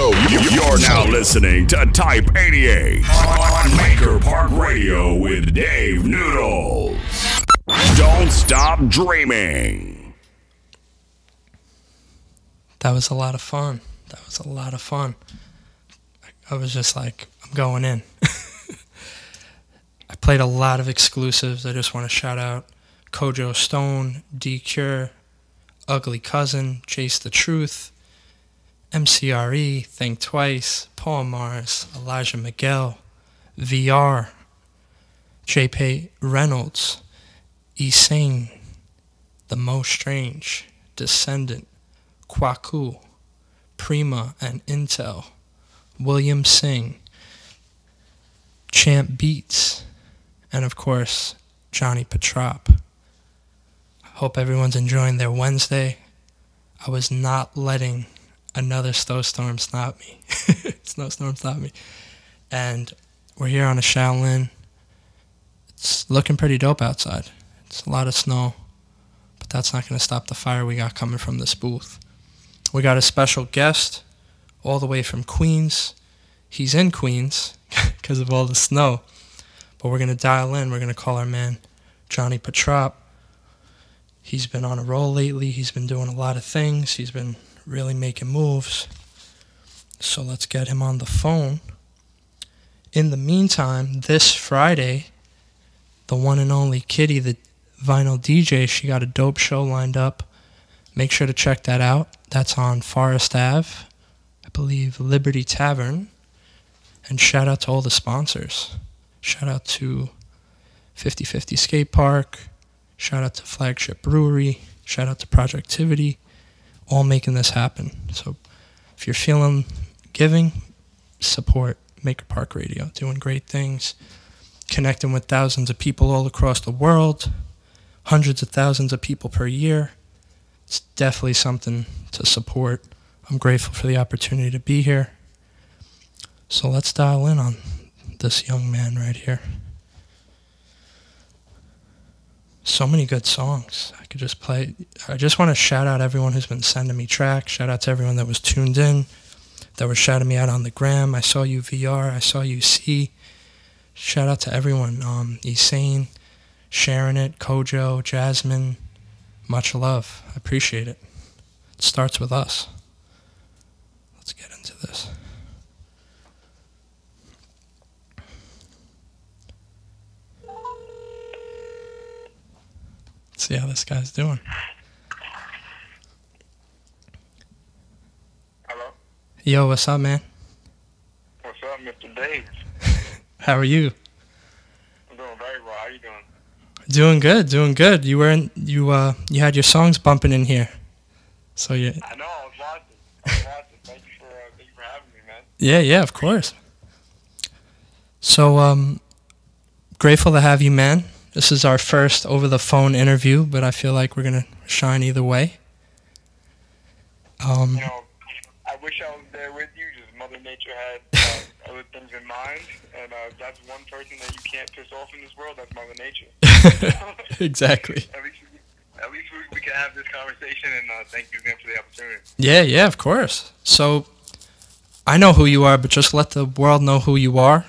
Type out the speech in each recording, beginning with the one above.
So you're now listening to Type 88 on Maker Park Radio with Dave Noodles. Don't stop dreaming. That was a lot of fun. That was a lot of fun. I was just like, I'm going in. I played a lot of exclusives. I just want to shout out Kojo Stone, D Cure, Ugly Cousin, Chase the Truth, MCRE, Think Twice, Paul Mars, Elijah Miguel, VR, J.P. Reynolds, E Sing, The Most Strange, Descendant, Kwaku, Prima and Intel, William Singh, Champ Beats, and of course, Johnny Petrop. I hope everyone's enjoying their Wednesday. I was not letting another snowstorm stopped me. snowstorm stopped me. And we're here on a Shaolin. It's looking pretty dope outside. It's a lot of snow, but that's not going to stop the fire we got coming from this booth. We got a special guest all the way from Queens. He's in Queens because of all the snow. But we're going to dial in. We're going to call our man Johnny Petrop. He's been on a roll lately. He's been doing a lot of things. He's been really making moves. So let's get him on the phone. In the meantime, this Friday, the one and only Kitty, the vinyl DJ, she got a dope show lined up. Make sure to check that out. That's on Forest Ave, I believe Liberty Tavern. And shout out to all the sponsors. Shout out to 5050 Skate Park. Shout out to Flagship Brewery. Shout out to Projectivity. All making this happen. So if you're feeling giving, support Maker Park Radio. Doing great things. Connecting with thousands of people all across the world. Hundreds of thousands of people per year. It's definitely something to support. I'm grateful for the opportunity to be here. So let's dial in on this young man right here. So many good songs. I could just play. I just want to shout out everyone who's been sending me tracks. Shout out to everyone that was tuned in, that was shouting me out on the gram. I saw you VR. I saw you see. Shout out to everyone. Um, Esane, sharing it, Kojo, Jasmine. Much love. I appreciate it. It starts with us. Let's get into this. See how this guy's doing. Hello. Yo, what's up, man? What's up, Mr. Dave? How are you? I'm doing very well. How you doing? Doing good, doing good. You were in, you uh you had your songs bumping in here. So you I know. I was watching. I was watching. Thank you for uh, thank you for having me, man. Yeah, yeah, of course. So um grateful to have you, man. This is our first over the phone interview, but I feel like we're going to shine either way. Um You know, I wish I was there with you. Just Mother Nature had uh, other things in mind, and uh, that's one person that you can't piss off in this world. That's Mother Nature. exactly. At least, we, at least we, we can have this conversation, and uh, thank you again for the opportunity. Yeah, yeah, of course. So I know who you are, but just let the world know who you are.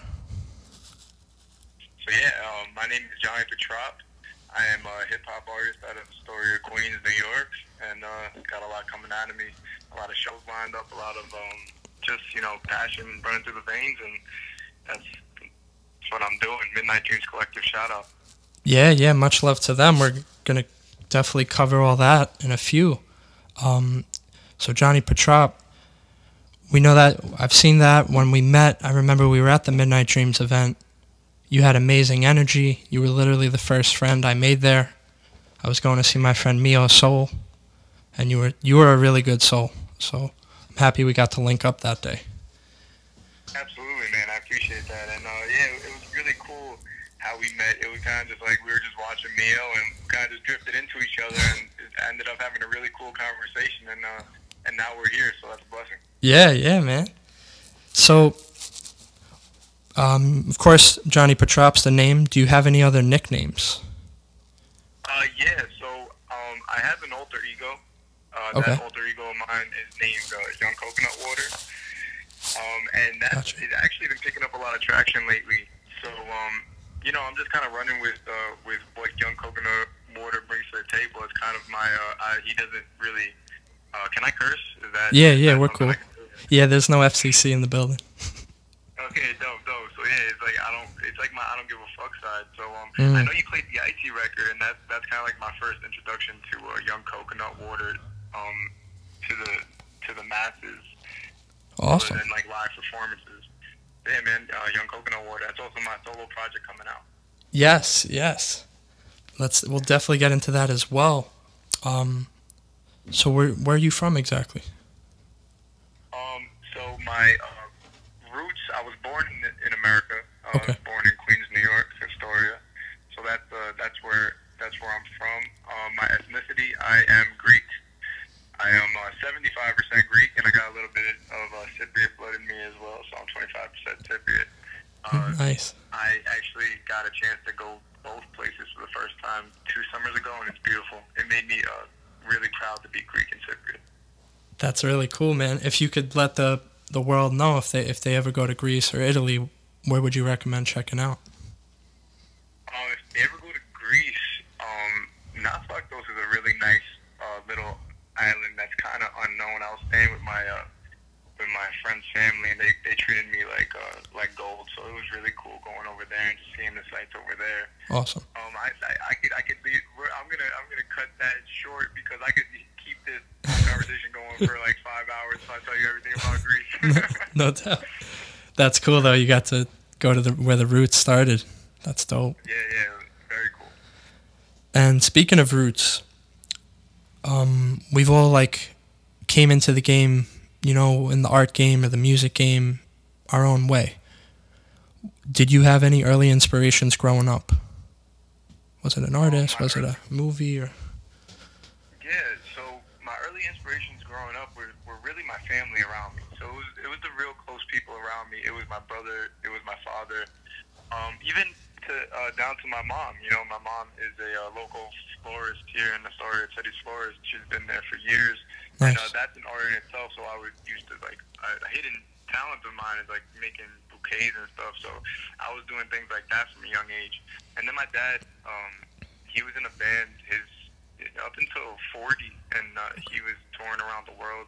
So yeah, um, my name is Johnny Petrop. I am a hip hop artist out of Astoria, Queens, New York, and uh, got a lot coming out of me. A lot of shows lined up, a lot of um, just you know passion running through the veins, and that's, that's what I'm doing. Midnight Dreams Collective shout out. Yeah, yeah, much love to them. We're going to definitely cover all that in a few. Um, so, Johnny Petrop, we know that. I've seen that when we met. I remember we were at the Midnight Dreams event. You had amazing energy. You were literally the first friend I made there. I was going to see my friend Mio Soul, and you were you were a really good soul. So I'm happy we got to link up that day. Absolutely, man. I appreciate that, and uh, yeah, it, was really cool how we met. It was kind of just like we were just watching Mio and kind of just drifted into each other, and ended up having a really cool conversation, and uh, and now we're here, so that's a blessing. Yeah, yeah, man. So, um, of course, Johnny Petrop's the name. Do you have any other nicknames? Uh, yeah. So um, I have an alter ego. Uh, Okay. That alter ego of mine is named uh, Young Coconut Water, Um, and that's Gotcha. it's actually been picking up a lot of traction lately. So, um, you know, I'm just kind of running with uh, with what Young Coconut Water brings to the table. It's kind of my. Uh, I, he doesn't really. Uh, can I curse? Is that? Yeah, yeah, we're cool. Yeah, there's no FCC in the building. Okay, dope, dope. So yeah, it's like I don't. It's like my I don't give a fuck side. So um, Mm. I know you played the IT record, and that's that's kind of like my first introduction to uh, Young Coconut Water, um, to the to the masses. Awesome. And like live performances. Yeah, man. Uh, Young Coconut Water. That's also my solo project coming out. Yes, yes. Let's. We'll definitely get into that as well. Um, so where where are you from exactly? Um, so my uh, I was born in, in America. Uh, Okay. I was born in Queens, New York, Astoria. So that's uh, that's where that's where I'm from. Uh, my ethnicity, I am Greek. I am uh, 75% Greek, and I got a little bit of uh, Cypriot blood in me as well. So I'm 25% Cypriot. Uh, nice. I actually got a chance to go both places for the first time two summers ago, and it's beautiful. It made me uh, really proud to be Greek and Cypriot. That's really cool, man. If you could let the the world know if they if they ever go to Greece or Italy, where would you recommend checking out? Um, if they ever go to Greece, um, Nathakos is a really nice uh, little island that's kind of unknown. I was staying with my uh, with my friend's family, and they, they treated me like uh, like gold. So it was really cool going over there and seeing the sights over there. Awesome. Um, I, I, I could I could leave. we're- I'm gonna I'm gonna cut that short because I could keep this conversation going for like five hours if I tell you everything about Greece. no doubt. That's cool though. You got to go to the where the roots started. That's dope. yeah, yeah, very cool. And speaking of roots, um, we've all like came into the game, you know, in the art game or the music game, our own way. Did you have any early inspirations growing up? Was it an artist? my Was it a movie? Or Yeah, so my early inspirations growing up were, were really my family around me. So it was it was the real close people around me. It was my brother, it was my father, um, even to uh, down to my mom. You know, my mom is a uh, local florist here in the Astoria, Teddy's Florist. She's been there for years, and uh, nice. that's an art in itself. So I was used to like a, a hidden talent of mine is like making bouquets and stuff. So I was doing things like that from a young age. And then my dad, um, he was in a band. His up until 40, and uh, he was touring around the world.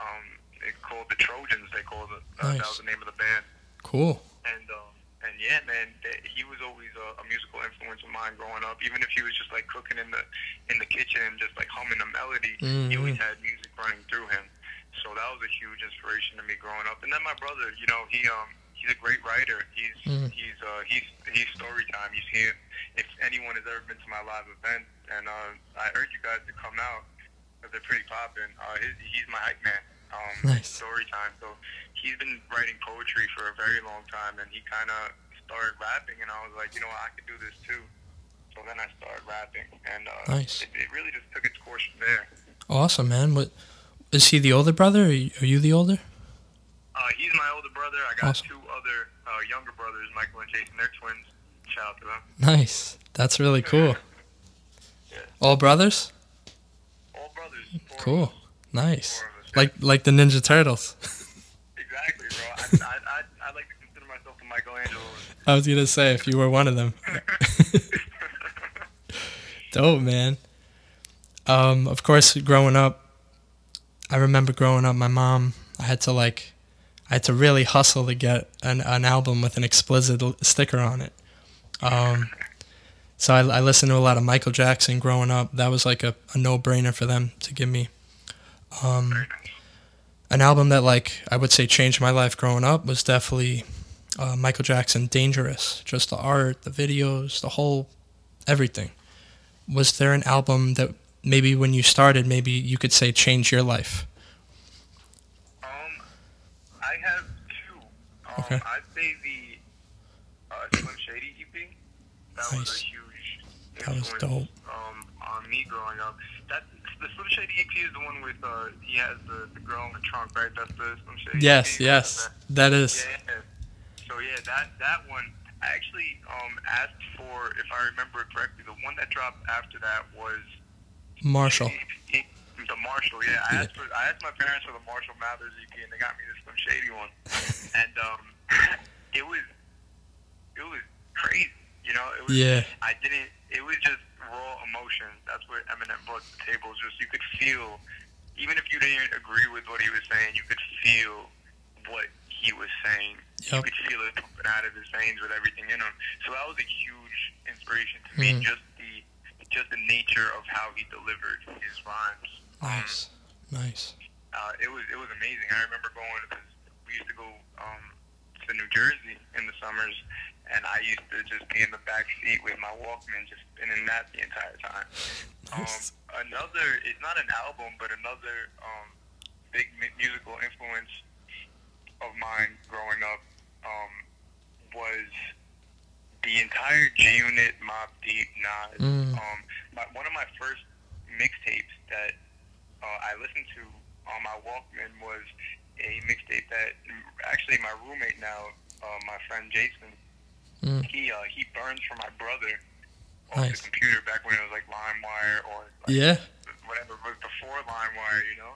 Um, it called the Trojans. They called it. Uh, That was the name of the band. Cool. And um, and yeah, man, he was always a, a musical influence of mine growing up. Even if he was just like cooking in the in the kitchen and just like humming a melody, he always had music running through him. So that was a huge inspiration to me growing up. And then my brother, you know, he um he's a great writer. He's Mm. he's uh he's he's story time. You see it if anyone has ever been to my live event, and uh, I urge you guys to come out because they're pretty popping. Uh, his, he's my hype man. Um, Nice. Story time. So he's been writing poetry for a very long time, and he kind of started rapping, and I was like, you know what, I could do this too. So then I started rapping, and uh, Nice. it, it really just took its course from there. Awesome, man. What is he the older brother? Or you- are you the older? Uh, he's my older brother. I got Awesome. two other uh, younger brothers, Michael and Jason. They're twins. Shout out to them. Nice. That's really cool. Yeah. All brothers? All brothers. Cool. Nice. Four. Like like the Ninja Turtles. Exactly, bro. I, I, I, I like to consider myself a Michelangelo. I was gonna say if you were one of them. Dope, man. Um, of course, growing up, I remember growing up. My mom, I had to like, I had to really hustle to get an, an album with an explicit sticker on it. Um, so I, I listened to a lot of Michael Jackson growing up. That was like a, a no brainer for them to give me. Um, an album that like I would say changed my life growing up was definitely uh, Michael Jackson Dangerous. Just the art, the videos, the whole everything. Was there an album that maybe when you started, maybe you could say changed your life? Um, I have two. Um, Okay. I'd say the uh, Slim Shady EP. That was Nice. a huge That was dope. Um, on me growing up. The Slim Shady EP is the one with uh, he has the, the girl in the trunk, right? That's the Slim Shady. Yes, EP. yes, that is. Yeah. So yeah, that that one I actually um asked for if I remember correctly. The one that dropped after that was Marshall. the Marshall. Yeah, I asked for I asked my parents for the Marshall Mathers EP, and they got me the Slim shady one, and um, it was it was crazy. You know, it was. Yeah. I didn't. It was just raw emotion. That's what Eminem brought to the table. Just you could feel, even if you didn't agree with what he was saying, you could feel what he was saying. You could feel it pumping out of his veins with everything in him. So that was a huge inspiration to me. Mhm. Just the just the nature of how he delivered his rhymes. Um, Nice. Nice. uh, it was it was amazing. I remember going because we used to go um, to New Jersey in the summers, and I used to just be in the back seat with my Walkman, just spinning that the entire time. Nice. Um, another, it's not an album, but another um, big musical influence of mine growing up um, was the entire G Unit, Mobb Deep, Nas. Mm. Um, my, one of my first mixtapes that uh, I listened to on my Walkman was a mixtape that actually my roommate now, uh, my friend Jason, Mm. he uh, he burns for my brother off Nice. the computer back when it was like LimeWire or like Yeah. whatever was before LimeWire, you know.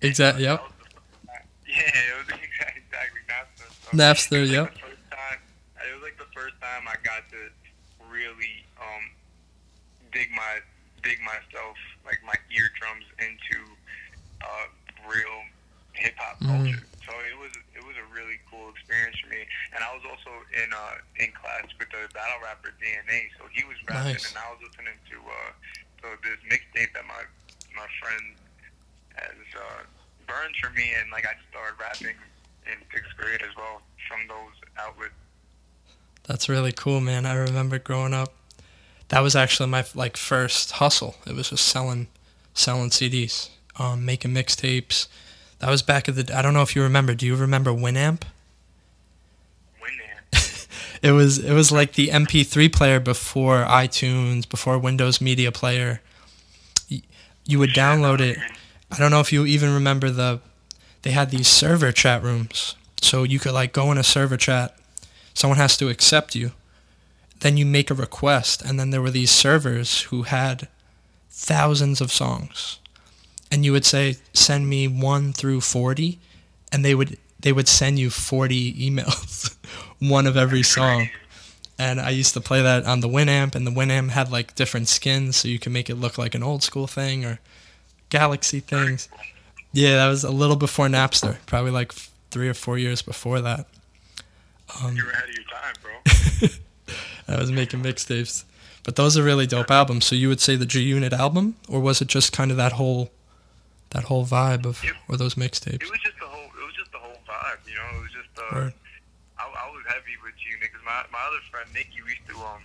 Exactly. Yep. was the first time- Yeah, it was exactly, exactly Napster. So Napster, it yep. Like the first time, it was like the first time I got to really um, dig my dig myself like my eardrums into uh, real hip hop Mhm. culture. So it was it was a really cool experience for me. And I was also in uh, in class with the battle rapper DNA. So he was rapping, Nice. and I was listening to uh, so this mixtape that my my friend has uh, burned for me, and like I started rapping in sixth grade as well from those outlets. That's really cool, man. I remember growing up. That was actually my like first hustle. It was just selling, selling CDs, um, making mixtapes. That was back at the. I don't know if you remember. Do you remember Winamp? Winamp. It was it was like the MP3 player before iTunes, before Windows Media Player. You would download it. I don't know if you even remember the. They had these server chat rooms, so you could like go in a server chat. Someone has to accept you. Then you make a request, and then there were these servers who had thousands of songs, and you would say, "Send me one through 40, and they would they would send you forty emails, one of every song. And I used to play that on the Winamp, and the Winamp had like different skins, so you could make it look like an old school thing or Galaxy things. Yeah, that was a little before Napster, probably like three or four years before that. Um, You were ahead of your time, bro. I was making mixtapes, but those are really dope albums. So you would say the G Unit album, or was it just kind of that whole, that whole vibe of or those mixtapes? It was just the whole. It was just the whole vibe, you know. It was just. Uh, Word. I, I was heavy with you, because my my other friend Nicky we used to um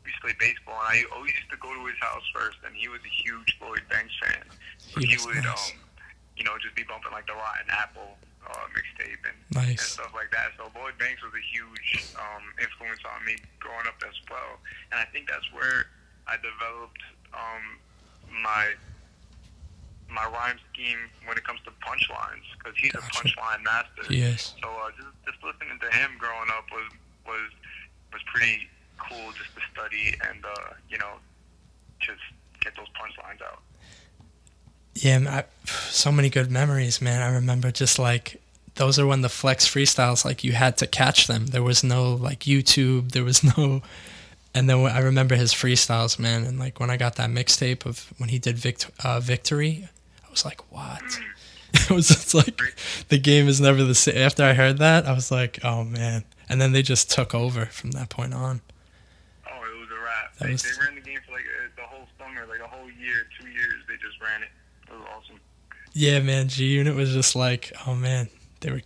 we used to play baseball, and I always used to go to his house first, and he was a huge Lloyd Banks fan. So He he, would nice. um you know just be bumping like the Rotten Apple uh, mixtape and, and stuff like that. So Lloyd Banks was a huge um, influence on me growing up as well, and I think that's where I developed um, my my rhyme scheme when it comes to punchlines because he's a punchline master. Yes. So uh, just just listening to him growing up was was was pretty cool just to study and uh, you know just get those punchlines out. Yeah, man, I, so many good memories, man. I remember just like those are when the flex freestyles like you had to catch them. There was no like YouTube. There was no. And then I remember his freestyles, man. And like when I got that mixtape of when he did Vict- uh, Victory, was like, what? it was just like the game is never the same. After I heard that, I was like, oh man. And then they just took over from that point on. Oh, it was a wrap. They, was- they ran the game for like uh, the whole summer, like a whole year, two years. They just ran it. It was awesome. Yeah, man. G Unit was just like, oh man, they were,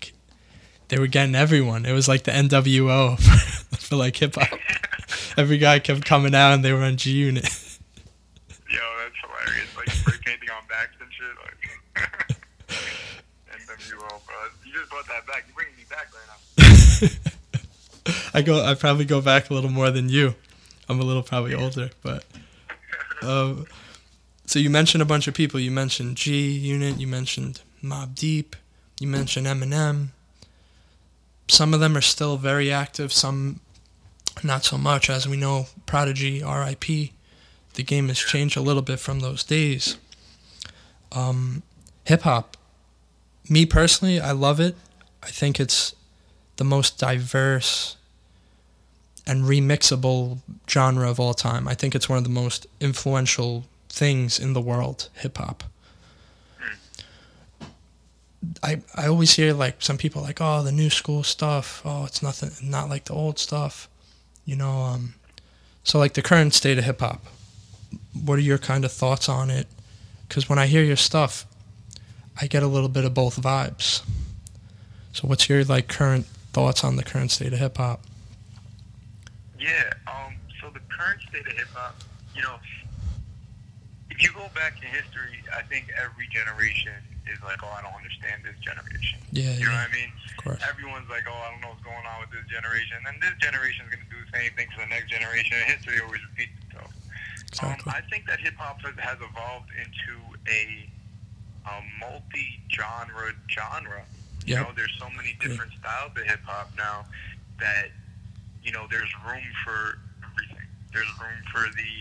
they were getting everyone. It was like the NWO for, for like hip hop. Every guy kept coming out, and they were on G Unit. Yo, that's hilarious. Painting on backs and shit. Like NWO, bro. You just brought that back. You're bringing me back right now. I go. I probably go back a little more than you. I'm a little probably older, but. Um, so you mentioned a bunch of people. You mentioned G Unit. You mentioned Mobb Deep. You mentioned Eminem. Some of them are still very active. Some not so much, as we know. Prodigy, R.I.P. The game has changed a little bit from those days. Um, Hip hop. Me personally, I love it. I think it's the most diverse and remixable genre of all time. I think it's one of the most influential things in the world, hip hop. I I always hear like some people like, oh, the new school stuff. Oh, it's nothing, not like the old stuff. You know, um, so like the current state of hip hop. What are your kind of thoughts on it? Because when I hear your stuff, I get a little bit of both vibes. So what's your like current thoughts on the current state of hip hop? Yeah. Um. So the current state of hip hop, you know, if you go back in history, I think every generation is like, oh, I don't understand this generation. Yeah, You know yeah, what I mean? of course. Everyone's like, oh, I don't know what's going on with this generation. And this generation is going to do the same thing to the next generation. And history always repeats itself. Exactly. Um, I think that hip hop has, has evolved into a, a multi-genre genre. You know, there's so many different styles of hip hop now that you know there's room for everything. There's room for the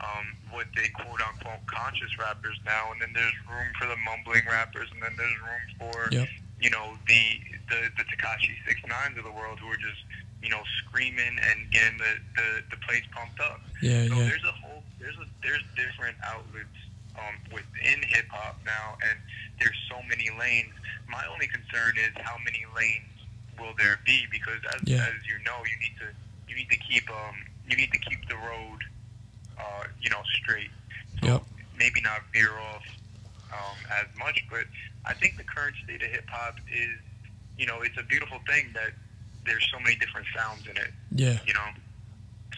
um, what they quote unquote conscious rappers now, and then there's room for the mumbling rappers, and then there's room for Yep. you know the the the Tekashi Six Nines of the world who are just you know screaming and getting the the, the place pumped up. Yeah, So yeah, there's a whole there's a there's different outlets um, within hip hop now, and there's so many lanes. My only concern is how many lanes will there be? Because as, Yeah. as you know, you need to you need to keep um you need to keep the road uh, you know straight. So Yep. maybe not veer off um, as much, but I think the current state of hip hop is you know it's a beautiful thing that there's so many different sounds in it yeah, you know.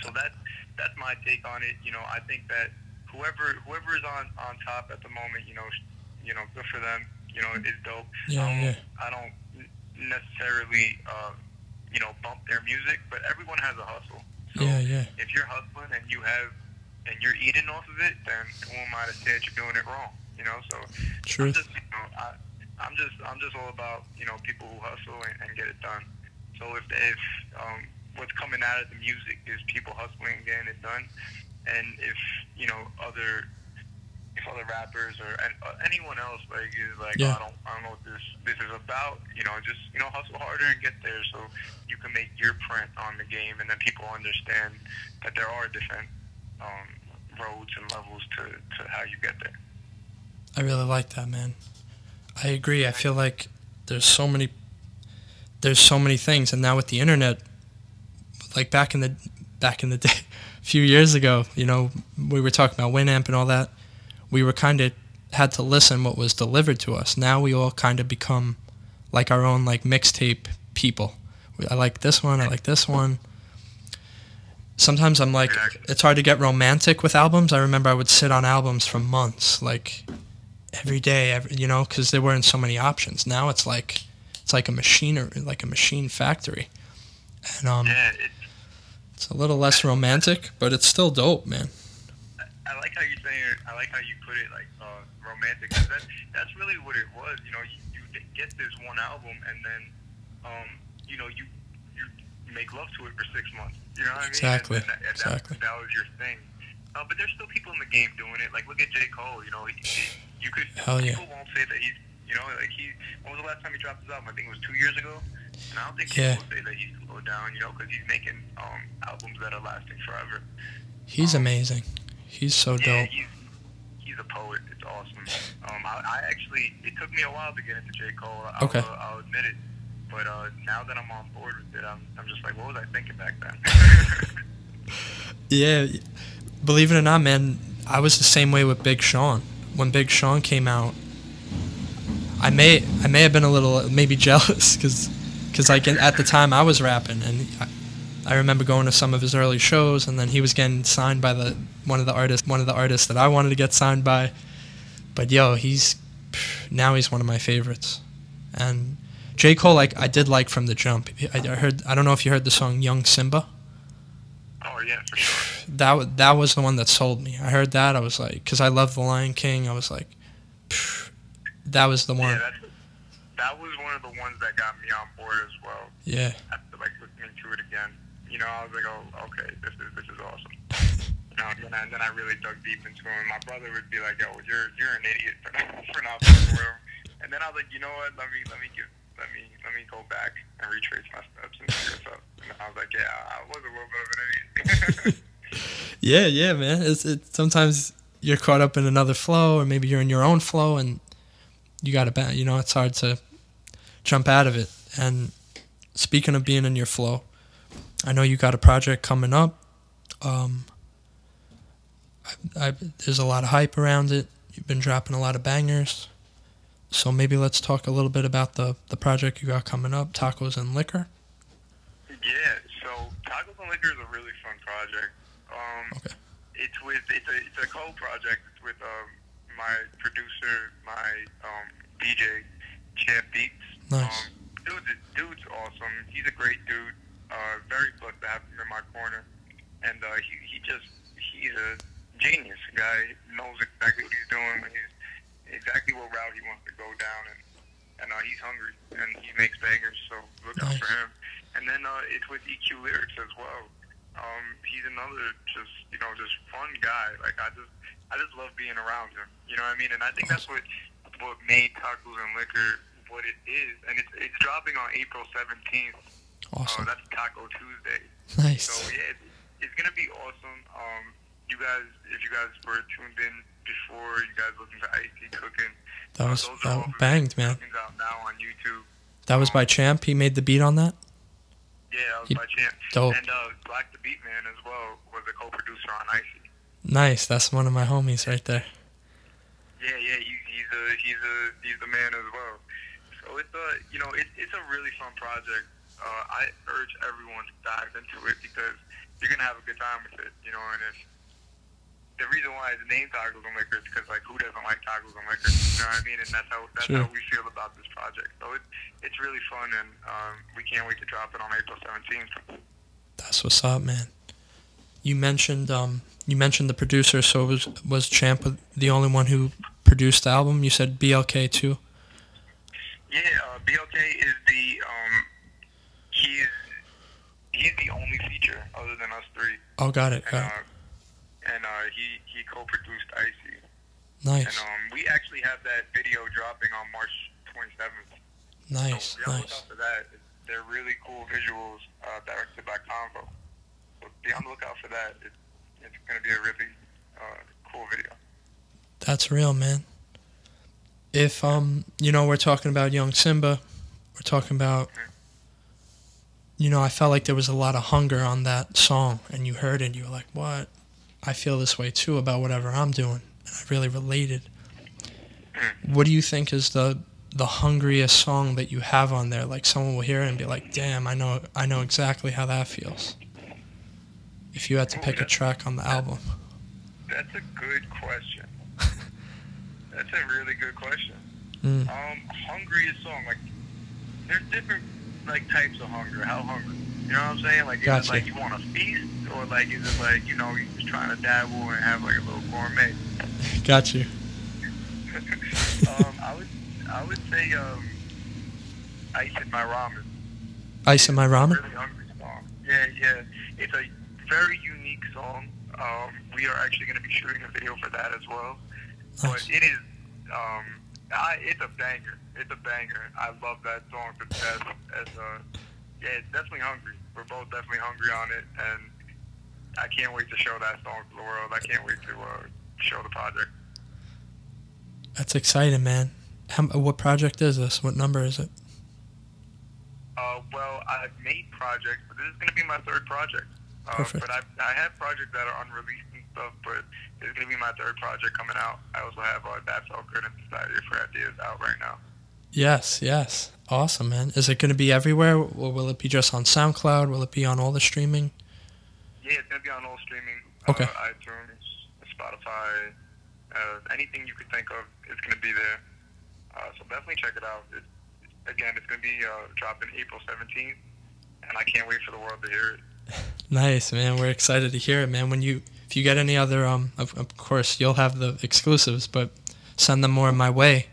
So that that's my take on it. You know, I think that whoever whoever is on on top at the moment, you know, you know, good for them. You know, is dope. Yeah, um, yeah. I don't necessarily, uh, you know, bump their music, but everyone has a hustle. So yeah, yeah. if you're hustling and you have and you're eating off of it, then who am I to say that you're doing it wrong? You know, so I'm just, you know, I, I'm just, I'm just all about, you know, people who hustle and, and get it done. So if, if um, what's coming out of the music is people hustling and getting it done, and if you know other, if other rappers or uh, anyone else like is like, Yeah. oh, I don't, I don't know what this this is about, you know, just you know, hustle harder and get there, so you can make your print on the game, and then people understand that there are different um, roads and levels to, to how you get there. I really like that, man. I agree. I feel like there's so many there's so many things and now with the internet like back in the back in the day a few years ago, you know, we were talking about Winamp and all that. We were kind of had to listen what was delivered to us. Now we all kind of become like our own like mixtape people. I like this one, I like this one. Sometimes I'm like it's hard to get romantic with albums. I remember I would sit on albums for months like every day, every, you know, because there weren't so many options. Now it's like it's like a machine or like a machine factory, and um, Yeah, it's it's a little less romantic, but it's still dope, man. I like how you say it. I like how you put it like uh, romantic. 'cause That, that's really what it was. You know, you, you get this one album and then, um, you know, you you make love to it for six months. You know what I mean? Exactly, And, and that, and exactly. That, that was your thing. Uh, but there's still people in the game doing it. Like look at J Cole. You know, he, he, you could Hell yeah. people won't say that he's. You know, like he. When was the last time he dropped his album? I think it was two years ago. And I don't think Yeah. people say that he's slowed down. You know, because he's making um, albums that are lasting forever. He's amazing. He's so Yeah, dope. he's he's a poet. It's awesome. Um, I, I actually it took me a while to get into J Cole. I'll, Okay. uh, I'll admit it. But uh, now that I'm on board with it, I'm, I'm just like, what was I thinking back then? Yeah, believe it or not, man, I was the same way with Big Sean. When Big Sean came out, I may I may have been a little maybe jealous because because like in, at the time I was rapping and I, I remember going to some of his early shows and then he was getting signed by the one of the artists one of the artists that I wanted to get signed by. But yo, he's now he's one of my favorites. And J Cole, like I did like from the jump. I, I heard I don't know if you heard the song Young Simba oh yeah, for sure. that that was the one that sold me. I heard that I was like, because I love The Lion King. I was like, that was the Yeah, one. that's, that was one of the ones that got me on board as well. Yeah, After like listening to it again, you know, I was like, oh, okay, this is this is awesome. You know, and then, I, and then I really dug deep into him. My brother would be like, "Yo, you're you're an idiot for not for not him." And then I was like, you know what? Let me let me give let me let me go back and retrace my steps and figure this out. And I was like, yeah, I was a little bit of an idiot. Yeah, yeah, man. It's it sometimes you're caught up in another flow, or maybe you're in your own flow, and you got to You know, it's hard to jump out of it. And speaking of being in your flow, I know you got a project coming up. Um, I, I, there's a lot of hype around it. You've been dropping a lot of bangers. So maybe let's talk a little bit about the, the project you got coming up, Tacos and Liquor. yeah, so Tacos and Liquor is a really fun project. Um, Okay. It's with it's a it's a co-project. With um, my producer, my um, DJ, Champ Beats. Nice. Um, dude's dude's awesome. He's a great dude. Uh, very blessed to have him in my corner, and uh, he he just he's a genius. Guy knows exactly what he's doing. He's exactly what route he wants to go down, and and uh, he's hungry and he makes bangers. So look out for him. And then uh, it's with EQ Lyrics as well. Um, he's another just you know just fun guy. Like I just I just love being around him. You know what I mean? And I think that's what what made Tacos and Liquor what it is. And it's it's dropping on April seventeenth. Uh, Awesome. that's Taco Tuesday. Nice. So yeah, it's, it's gonna be awesome. Um, you guys, if you guys were tuned in before, you guys listen to Icy cooking. That was those are that banged, man. Out now on YouTube. That was by Champ. He made the beat on that. Yeah, that was You- by Champ. Dope. And uh, Black the Beat Man as well was a co-producer on Icy. Nice. That's one of my homies right there. Yeah, yeah, he, he's a he's a he's the man as well. So it's a you know it, it's a really fun project. Uh, I urge everyone to dive into it because you're gonna have a good time with it. You know, and if the reason why it's named Tacos and Liquor is because like who doesn't like tacos and liquor? You know what I mean? And that's how that's Sure. how we feel about this project. So it's it's really fun, and um, we can't wait to drop it on April 17th. That's what's up, man. You mentioned um you mentioned the producer, so was was Champ the only one who produced the album? You said BLK too. Yeah, uh, BLK is the um, he's he's the only feature other than us three, Oh, got it. and Got it. uh, and uh, he he co-produced Icy, Nice, and um, we actually have that video dropping on March 27th. nice, so be on the nice. lookout for that. They're really cool visuals uh, directed by Convo. So be on the lookout for that. It, it's going to be a really uh, cool video. That's real, man. If um, you know, we're talking about young Simba, we're talking about. You know, I felt like there was a lot of hunger on that song, and you heard it, and you were like, "What? I feel this way too about whatever I'm doing." And I really related. What do you think is the the hungriest song that you have on there? Like someone will hear it and be like, "Damn, I know, I know exactly how that feels." If you had to pick a track on the album, That's a good question. That's a really good question. Mm. Um, hungriest song, like there's different like types of hunger. How hungry? You know what I'm saying? Like is it like you want a feast, or like is it like you know you're just trying to dabble and have like a little gourmet? got you. um, I would I would say um, ice in my ramen. Ice in my ramen. Really hungry song. Yeah, yeah. It's a very unique song. Um, we are actually going to be shooting a video for that as well. Nice. But it is, um, I, it's a banger. It's a banger. I love that song to death. As uh, yeah, it's definitely hungry. We're both definitely hungry on it, and I can't wait to show that song to the world. I can't wait to uh, show the project. That's exciting, man. How, what project is this? What number is it? Uh, well, I've made projects, but this is going to be my third project. Uh, Perfect. But I, I have projects that are unreleased and stuff, but this is going to be my third project coming out. I also have uh, That Felt Good and Society for Ideas out right now. Yes, yes. Awesome, man. Is it going to be everywhere, or will it be just on SoundCloud? Will it be on all the streaming? Yeah, it's going to be on all streaming. Okay. Uh, iTunes, Spotify, uh, anything you could think of is going to be there. Uh, so definitely check it out. It, again, it's going to be uh, dropping April 17th, and I can't wait for the world to hear it. Nice, man. We're excited to hear it, man. When you, if you get any other, um, of, of course you'll have the exclusives, but send them more my way.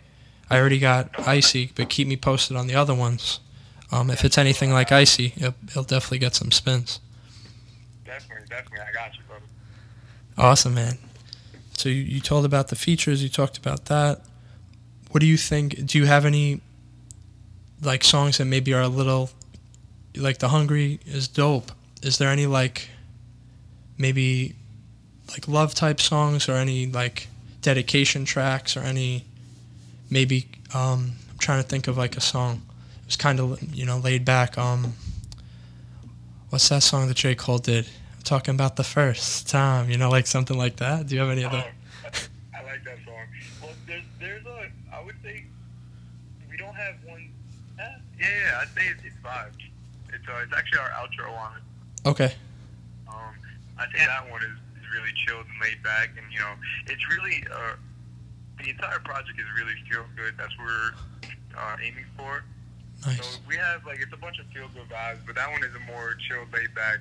I already got Icy, but keep me posted on the other ones. Um, if it's anything like Icy, it'll, it'll definitely get some spins. Definitely, definitely. I got you, brother. Awesome, man. So you, you told about the features, you talked about that. What do you think? Do you have any? like songs that maybe are a little like the hungry is dope. Is there any like maybe like love type songs or any like dedication tracks or any maybe um I'm trying to think of like a song. It was kind of you know laid back um what's that song that J. Cole did? I'm talking about the first time, you know, like something like that. Do you have any other? Oh, I like that song. Well, there's, there's a, I would say, we don't have one. Eh, yeah, yeah, I'd say it's, it's vibes. It's, uh, it's actually our outro on it. Okay. Um, I think that one is, is really chilled and laid back, and you know, it's really, uh, the entire project is really feel good. That's what we're uh, aiming for. So we have like it's a bunch of feel good vibes, but that one is a more chilled, laid back,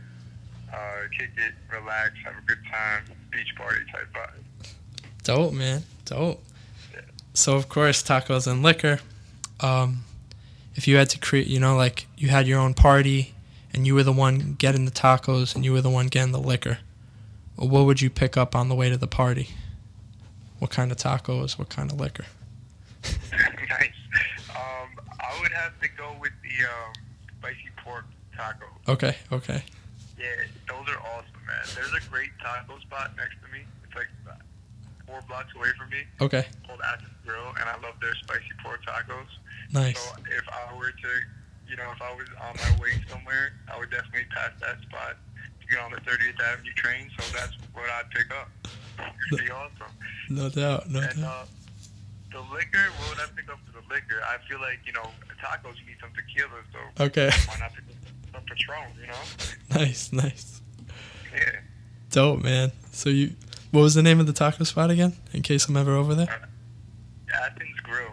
uh, kick it, relax, have a good time, beach party type vibe. Dope, man. Dope. So of course, tacos and liquor. Um, if you had to create, you know, like you had your own party, and you were the one getting the tacos, and you were the one getting the liquor, what would you pick up on the way to the party? What kind of tacos? What kind of liquor? nice. Um, I would have to go with the um, spicy pork taco. Okay, okay, Yeah, those are awesome, man. There's a great taco spot next to me. It's like four blocks away from me okay. called Athens Grill, and I love their spicy pork tacos. Nice. So if I were to, you know, if I was on my way somewhere, I would definitely pass that spot get on the 30th Avenue train. So that's what I'd pick up. It'd be awesome. No doubt. No And doubt. uh, the liquor, what would I pick up for the liquor? I feel like, you know, tacos, you need some tequila, so Okay. why not pick up some Patron, you know? nice, nice. Yeah. Dope, man. So you, what was the name of the taco spot again? In case I'm ever over there. Athens Grill.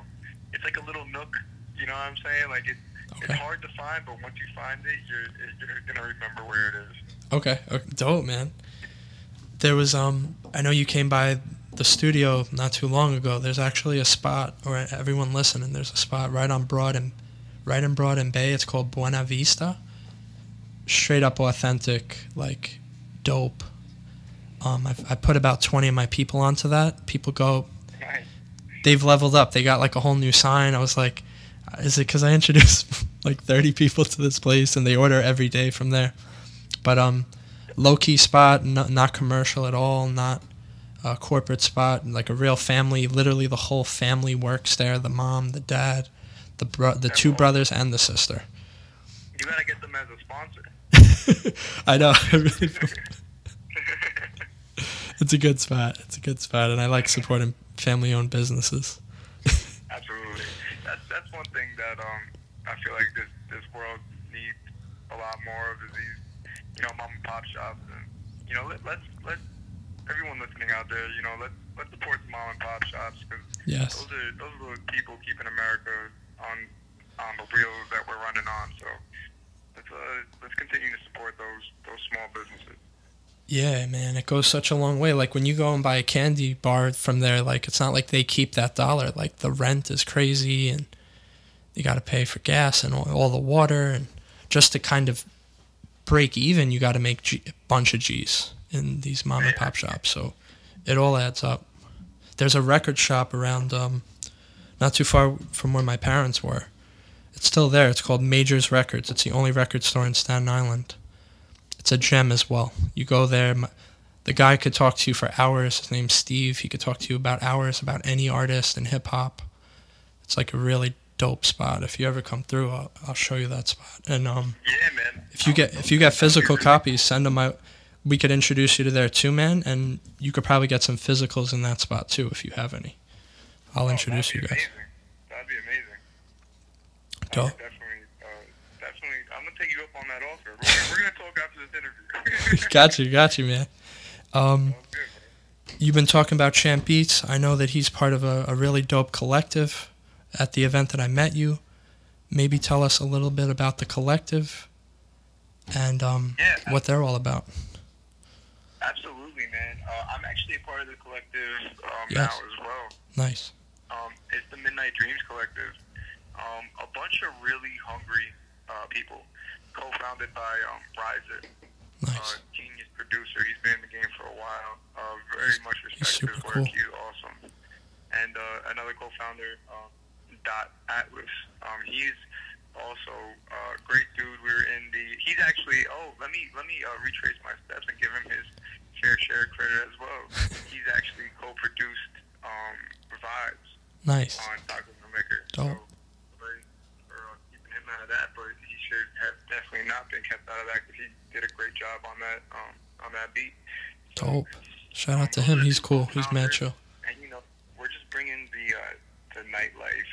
It's like a little nook, you know what I'm saying? Like, it, Okay. it's hard to find, but once you find it, you're, you're going to remember where it is. Okay, okay, dope, man. There was um, I know you came by the studio not too long ago. There's actually a spot, or everyone listening, there's a spot right on Broad and right in Broad and Bay. It's called Buena Vista. Straight up authentic, like dope. Um, I've, I put about 20 of my people onto that. People go, they've leveled up. They got like a whole new sign. I was like, is it because I introduced like 30 people to this place and they order every day from there? But um, low key spot, not, not commercial at all, not a corporate spot, like a real family. Literally, the whole family works there. The mom, the dad, the bro- the two brothers, and the sister. You got to get them as a sponsor. I know. I really it's a good spot. It's a good spot, and I like supporting family-owned businesses. Absolutely. That's that's one thing that um I feel like this this world needs a lot more of is these you know mom and pop shops and you know let let's let everyone listening out there you know let let's support the mom and pop shops because Yes. those are those are the people keeping America on on the wheels that we're running on. So let's uh, let's continue to support those those small businesses. Yeah, man, it goes such a long way. Like when you go and buy a candy bar from there, like it's not like they keep that dollar. Like the rent is crazy, and you got to pay for gas and all, all the water, and just to kind of break even, you got to make G- a bunch of G's in these mom and pop shops. So it all adds up. There's a record shop around, um, not too far from where my parents were. It's still there. It's called Majors Records. It's the only record store in Staten Island it's a gem as well. You go there, the guy could talk to you for hours. His name's Steve. He could talk to you about hours about any artist in hip hop. It's like a really dope spot. If you ever come through, I'll, I'll show you that spot. And um, Yeah, man. if you get if you get physical copies, send them out. We could introduce you to there too, man. And you could probably get some physicals in that spot too if you have any. I'll Oh, introduce you guys. Amazing. That'd be amazing. Dope. definitely, uh, definitely. I'm gonna take you up on that offer. We're, we're gonna talk after this interview. got you, got you, man. Um. Good. You've been talking about Champ Beats. I know that he's part of a, a really dope collective at the event that I met you. Maybe tell us a little bit about the collective and um, Yeah, what they're all about. absolutely, man. Uh, I'm actually a part of the collective um, Yes. now as well. Nice. Um, it's the Midnight Dreams Collective. Um, a bunch of really hungry uh, people, co-founded by um, Riser, uh, Nice. genius producer. He's been in the game for a while. Uh, very much respect super his work. cool. He's awesome. And uh, another co-founder, um, Dot Atlas. Um, he's also a great dude. We were in the. He's actually. Oh, let me let me uh, retrace my steps and give him his fair share of credit as well. He's actually co-produced um, Revives Nice. on Tacos and Liquor. Dope. So uh, keeping him out of that, but he should have definitely not been kept out of that because he did a great job on that um, on that beat. So, Dope. Shout out to him. He's cool. He's mad chill. and you know we're just bringing the uh, the nightlife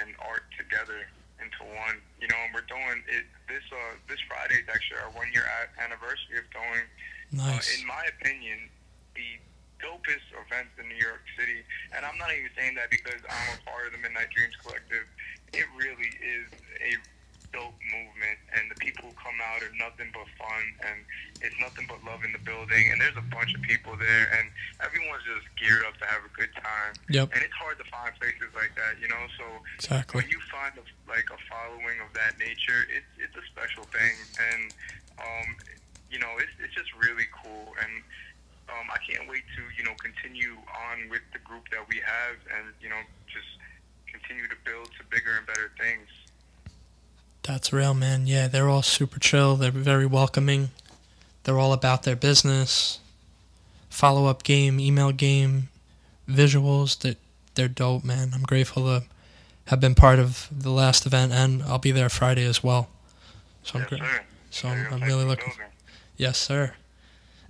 and art together into one. You know, and we're doing it this uh this Friday is actually our one year anniversary of doing, uh, in my opinion, the dopest events in New York City. And I'm not even saying that because I'm a part of the Midnight Dreams Collective. It really is a dope movement, and the people who come out are nothing but fun, and it's nothing but love in the building. And there's a bunch of people there, and everyone's just geared up to have a good time. Yep. And it's hard to find places like that, you know. So Exactly. when you find a, like a following of that nature, it's it's a special thing, and um, you know, it's it's just really cool, and um, I can't wait to you know continue on with the group that we have, and you know, just continue to build to bigger and better things. That's real, man. Yeah, they're all super chill. They're very welcoming. They're all about their business. Follow up game, email game, visuals. That they're dope, man. I'm grateful to have been part of the last event, and I'll be there Friday as well. So I'm yes, gra- sir. so Yeah, I'm, I'm really looking. Yes, sir.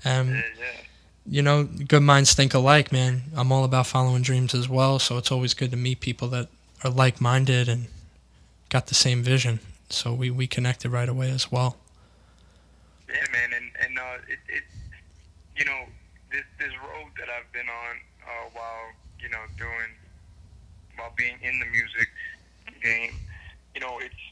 Um, Yeah, yeah. you know, good minds think alike, man. I'm all about following dreams as well, so it's always good to meet people that are like minded and got the same vision. So we, we connected right away as well. Yeah, man, and and uh, it, it, you know, this this road that I've been on uh, while you know doing, while being in the music game, you know, it's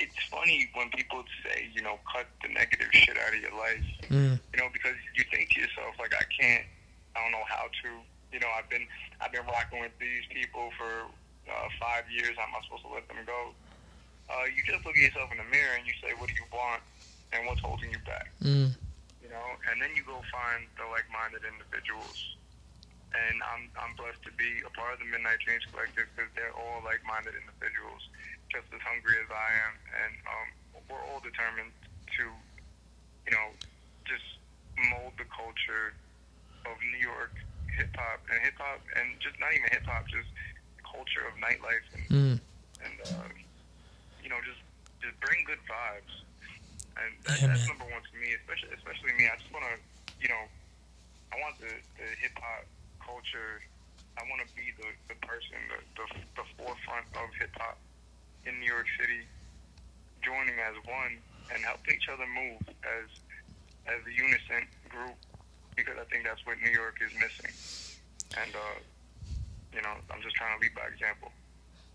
it's funny when people say, you know, cut the negative shit out of your life, Mm, you know, because you think to yourself like, I can't, I don't know how to, you know, I've been I've been rocking with these people for uh, five years. How am I supposed to let them go? Uh, you just look at yourself in the mirror and you say, what do you want, and what's holding you back? mm, you know, and then you go find the like-minded individuals. And I'm I'm blessed to be a part of the Midnight Dreams Collective because they're all like-minded individuals, just as hungry as I am, and um, we're all determined to, you know, just mold the culture of New York hip hop and hip hop, and just not even hip hop, just the culture of nightlife and mm. and uh, you know just just bring good vibes, and that, Yeah, that's man. number one to me, especially especially me. I just want to you know I want the, the hip hop culture. I want to be the, the person, the, the the forefront of hip hop in New York City, joining as one and helping each other move as as a unison group because I think that's what New York is missing. And uh, you know, I'm just trying to lead by example.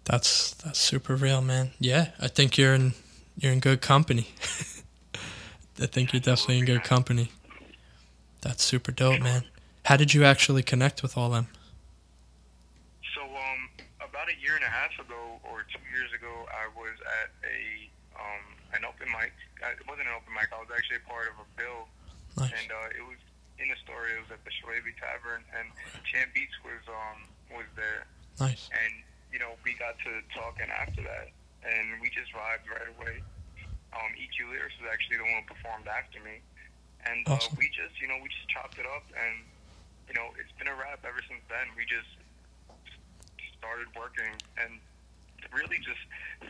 That's that's super real, man. Yeah, I think you're in you're in good company. I think you're definitely in good company. That's super dope, man. How did you actually connect with all them? So, um, about a year and a half ago, or two years ago, I was at a um, an open mic. It wasn't an open mic. I was actually a part of a bill, Nice. and uh, it was in Astoria. It was at the Shillelagh Tavern, and Champ Beats was um was there, Nice. and you know we got to talking after that, and we just vibed right away. Um, EQ Lyrics was actually the one who performed after me, and uh, Awesome. we just you know we just chopped it up, and you know it's been a wrap ever since then. We just started working and really just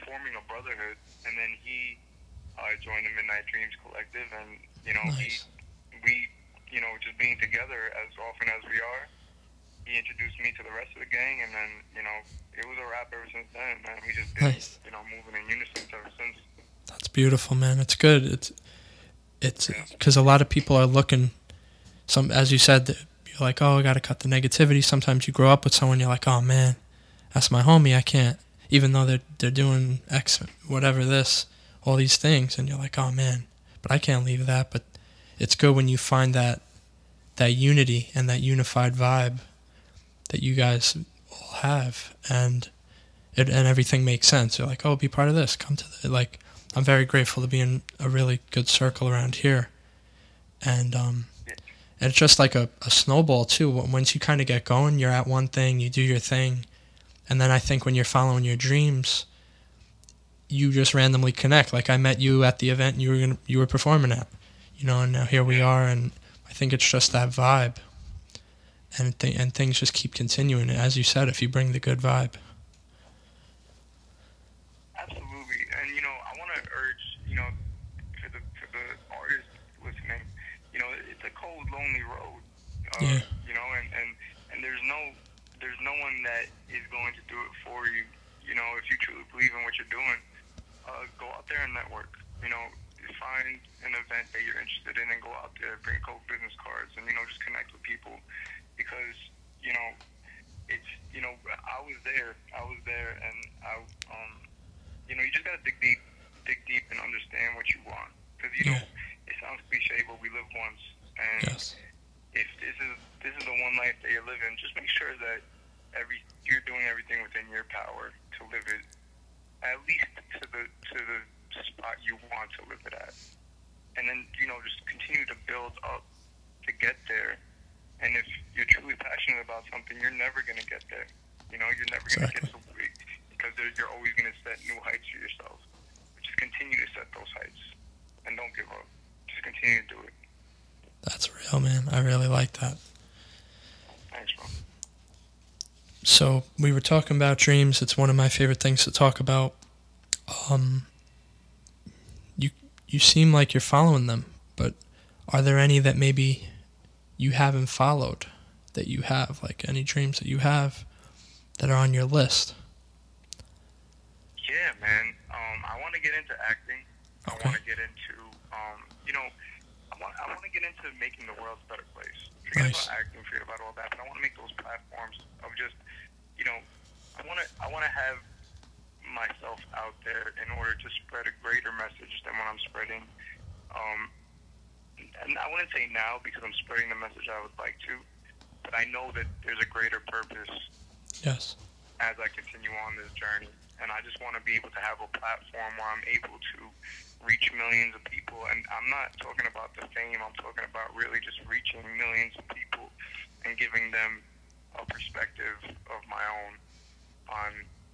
forming a brotherhood, and then he uh, joined the Midnight Dreams Collective, and you know Nice. we we you know just being together as often as we are. He introduced me to the rest of the gang, and then you know it was a wrap ever since then. Man, we just been Nice. you know moving in unison ever since. That's beautiful, man. It's good. It's it's Yeah. because a lot of people are looking. Some, as you said, you're like, oh, I got to cut the negativity. Sometimes you grow up with someone, you're like, oh man, that's my homie. I can't, even though they're they're doing X, whatever this, all these things, and you're like, oh man, but I can't leave that. But it's good when you find that that unity and that unified vibe that you guys all have, and it and everything makes sense. You're like, oh, be part of this. Come to the like. I'm very grateful to be in a really good circle around here, and um, and it's just like a, a snowball too. Once you kind of get going, you're at one thing, you do your thing, and then I think when you're following your dreams, you just randomly connect. Like I met you at the event you were gonna, you were performing at, you know, and now here we are, and I think it's just that vibe, and th- and things just keep continuing. As you said, if you bring the good vibe. Absolutely, and you know, I want to urge, you know, to the to the artists listening, you know, it's a cold, lonely road. Uh, Yeah. You know, and, and and there's no there's no one that is going to do it for you. You know, if you truly believe in what you're doing, uh, go out there and network. You know, find an event that you're interested in and go out there, bring a couple business cards, and you know, just connect with people because you know, it's you know, I was there, I was there, and I um, you know, you just gotta dig deep, dig deep, and understand what you want because you know, it sounds cliche, but we live once, and Yes. if this is this is the one life that you're living, just make sure that every you're doing everything within your power to live it at least to the to the spot you want to live it at, and then you know just continue to build up to get there. And if you're truly passionate about something, you're never gonna get there. You know, you're never gonna Exactly. get so big because you're always gonna set new heights for yourself. Just continue to set those heights, and don't give up. Just continue to do it. That's real, man. I really like that. Thanks, bro. So we were talking about dreams. It's one of my favorite things to talk about. Um, you seem like you're following them, but are there any that maybe you haven't followed that you have? Like any dreams that you have that are on your list? Yeah, man. Um, I want to get into acting. I want to get into, um, you know, I want I want to get into making the world a better place. Forget Nice. about acting, forget about all that, but I want to make those platforms of just, you know, I want to I want to have myself out there in order to spread a greater message than what I'm spreading. Um, and I wouldn't say now because I'm spreading the message I would like to, but I know that there's a greater purpose Yes. as I continue on this journey. And I just want to be able to have a platform where I'm able to reach millions of people. And I'm not talking about the fame, I'm talking about really just reaching millions of people and giving them a perspective of my own on,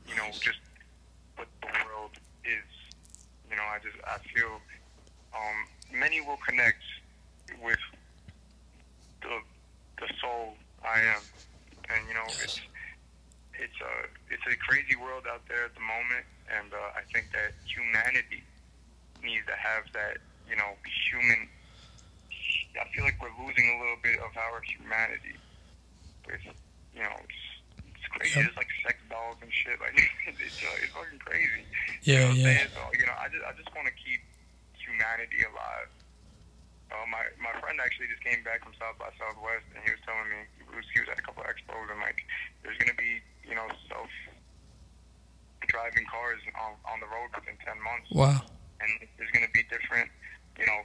you know, just what the world is. You know, I just, I feel um, many will connect with the, the soul I am. And, you know, it's, it's a it's a crazy world out there at the moment, and uh, I think that humanity needs to have that you know human. I feel like we're losing a little bit of our humanity. With you know, crazy. Yep. It's like sex dolls and shit. Like it's uh, it's fucking crazy. Yeah, you know yeah. So, you know, I just I just want to keep humanity alive. Uh, my my friend actually just came back from South by Southwest, and he was telling me he was, he was at a couple of expos, and like there's gonna be you know self driving cars on on the road within ten months, Wow. and there's gonna be different you know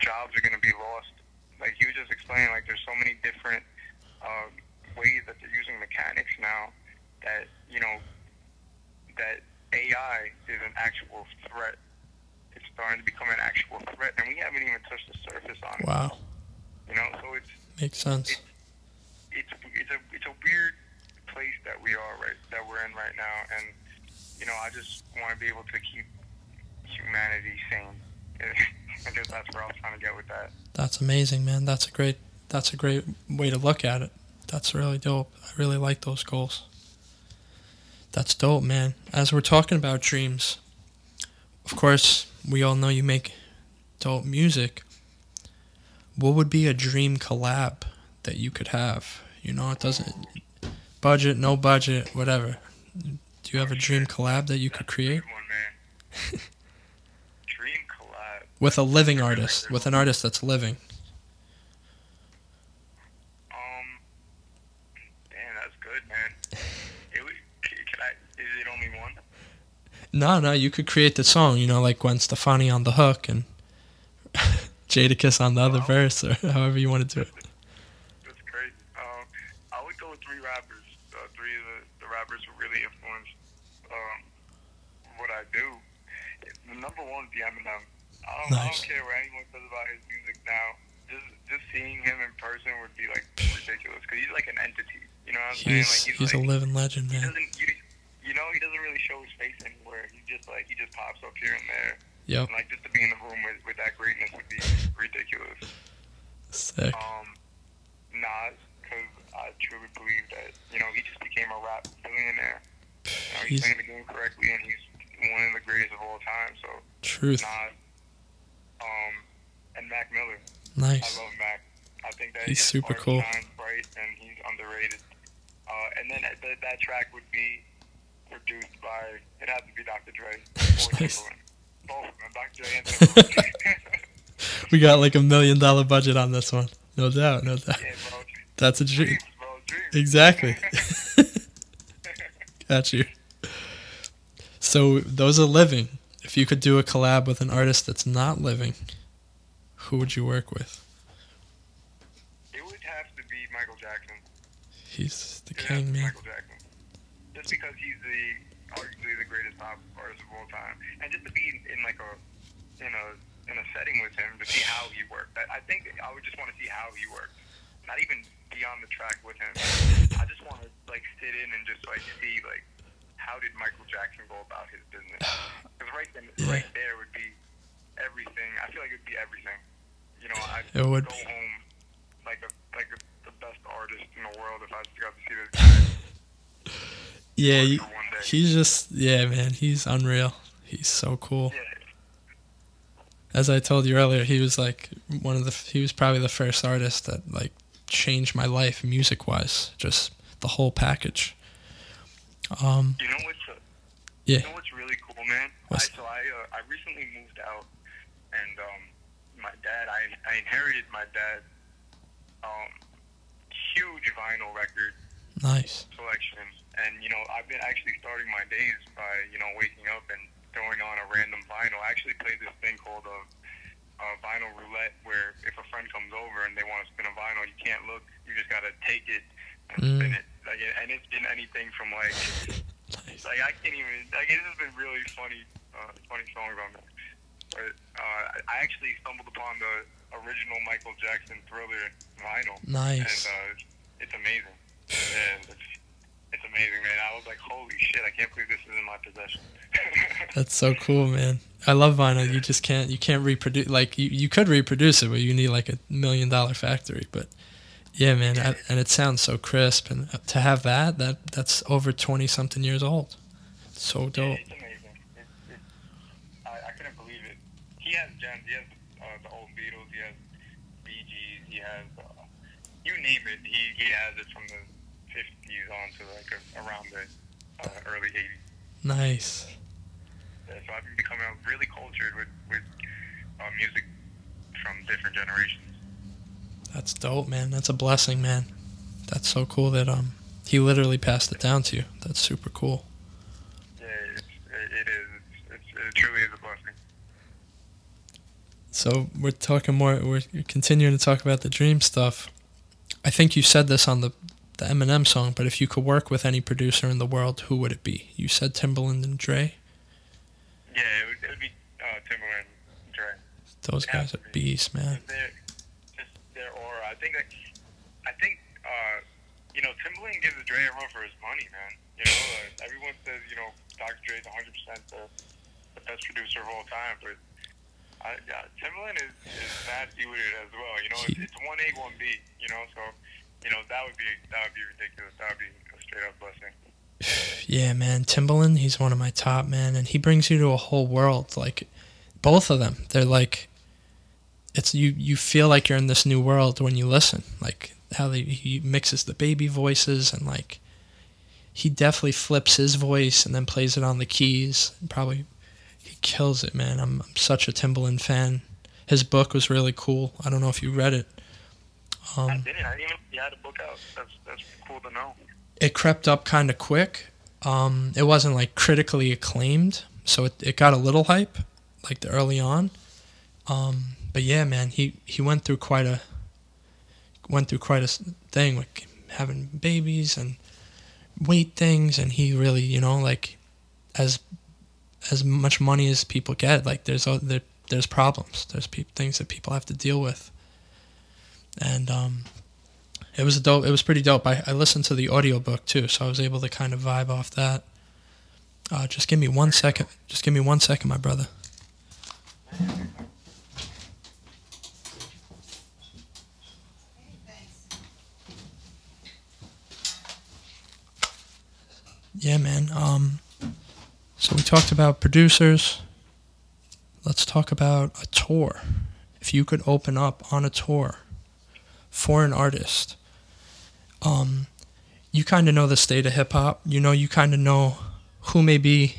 jobs are gonna be lost. Like he was just explaining, like there's so many different uh, ways that they're using mechanics now that you know that AI is an actual threat. It's starting to become an actual threat, and we haven't even touched the surface on it. Wow. You know, so it's Makes sense. it's it's a it's a weird place that we are right that we're in right now, and you know, I just want to be able to keep humanity sane. I guess that's where I was trying to get with that. That's amazing, man. That's a great that's a great way to look at it. That's really dope. I really like those goals. That's dope, man. As we're talking about dreams, of course, we all know you make dope music. What would be a dream collab that you could have? You know, it doesn't budget, no budget, whatever. Do you have a dream collab that you could create good one, man. Dream collab. with a living artist, with an artist that's living? Um, damn, that's good, man. It would, c- can I? Is it only one? No, no, you could create the song, you know, like Gwen Stefani on the hook and Jadakiss on the other Wow. verse, or however you want to do it. That's crazy. Um, I would go with three rappers. Uh, three of the, the rappers who really influenced um, what I do. The number one would be Eminem. I don't, I don't care what anyone says about his music now. Just just seeing him in person would be like ridiculous because he's like an entity. You know what I'm saying? He's Like he's a like, living legend, man. You, know, he doesn't really show his face anywhere. He just like he just pops up here and there. Yep. And, like just to be in the room with, with that greatness would be ridiculous. Sick. Um, Nas, because I truly believe that you know he just became a rap billionaire. You know, he's, He's- playing the game correctly, and he's one of the greatest of all time. So Truth. Nas, um, and Mac Miller. Nice. I love Mac. I think that He's super cool. bright, and he's underrated. Uh, and then that, that track would be produced by it has to be Dr. Dre Nice. Both of them, Dr. Dre We got like a million dollar budget on this one. No doubt, no doubt. yeah, bro. That's a dream. Dreams, bro. Dreams. Exactly. Got you. So those are living. If you could do a collab with an artist that's not living, who would you work with? It would have to be Michael Jackson. He's the It king, man. Michael Jackson. Just because he's the arguably the greatest pop artist of all time, and just to be in, in like a in a in a setting with him to see how he worked. I, I think I would just want to see how he worked, not even be on the track with him. I just want to like sit in and just like see like how did Michael Jackson go about his business? Because right then, Yeah. right there would be everything. I feel like it'd be everything. You know, I'd It would go home like a like a, the best artist in the world if I got to see this guy. Yeah, you, one day. he's just yeah, man. He's unreal. He's so cool. Yeah, As I told you earlier, he was like one of the. He was probably the first artist that like changed my life music wise. Just the whole package. Um. you know what's uh, Yeah. you know what's really cool, man. I, so I uh, I recently moved out, and um, my dad I I inherited my dad's um huge vinyl record Nice. selection, and you know I've been actually starting my days by you know waking up and throwing on a random vinyl. I actually played this thing called a, a vinyl roulette, where if a friend comes over and they want to spin a vinyl, you can't look. You just gotta take it and Mm. spin it. Like, and it's been anything from like Nice. like I can't even like it has been really funny uh, funny songs on there. But uh, I actually stumbled upon the original Michael Jackson Thriller vinyl, and Nice. uh, it's amazing. And it's, it's amazing, man. I was like, holy shit! I can't believe this is in my possession. That's so cool, man. I love vinyl. You just can't you can't reproduce like you, you could reproduce it, but you need like a million dollar factory. But yeah, man, I, and it sounds so crisp. And to have that, that that's over twenty something years old. So Yeah, dope. it's amazing. It's, it's, I, I couldn't believe it. He has gems. He has uh, the old Beatles. He has Bee Gees. He has uh, you name it. He he has it from the 50s on to like a, around the uh, early 80s. Nice. Yeah, so I've been becoming really cultured with with uh, music from different generations. That's dope, man. That's a blessing, man. That's so cool that um he literally passed it down to you. That's super cool. Yeah, it's, it, it is. It's, it's, it truly is a blessing. So we're talking more. We're continuing to talk about the dream stuff. I think you said this on the the Eminem song, but if you could work with any producer in the world, who would it be? You said Timbaland and Dre. Yeah, it would, it would be uh, Timbaland, and Dre. Those guys are beasts, man. Their, just their aura. I think like, I think uh, you know Timbaland gives Dre a run for his money, man. You know, uh, everyone says you know Dr. Dre's 100 percent the, best producer of all time, but I, yeah, Timbaland is, is with it as well. You know, it's, it's one A, one B. You know, so you know that would be that would be ridiculous. That would be a straight up blessing. Yeah, man. Timbaland, he's one of my top, man, and he brings you to a whole world. Like both of them, they're like it's you you feel like you're in this new world when you listen. Like how they, he mixes the baby voices and like he definitely flips his voice and then plays it on the keys. Probably he kills it, man. I'm, I'm such a Timbaland fan. His book was really cool. I don't know if you read it. I Um, didn't. I didn't even. You had a book out. That's that's cool to know. it crept up kind of quick. Um, it wasn't like critically acclaimed, so it, it got a little hype, like the early on. Um, but yeah, man, he, he went through quite a went through quite a thing with having babies and weight things, and he really, you know, like as as much money as people get, like there's there, there's problems, there's peop things that people have to deal with, and um, it was dope. It was pretty dope. I, I listened to the audiobook too, so I was able to kind of vibe off that. Uh, just give me one second. Just give me one second, my brother. Yeah, man. Um, so we talked about producers. Let's talk about a tour. If you could open up on a tour for an artist, um, you kind of know the state of hip hop. You know, you kind of know who may be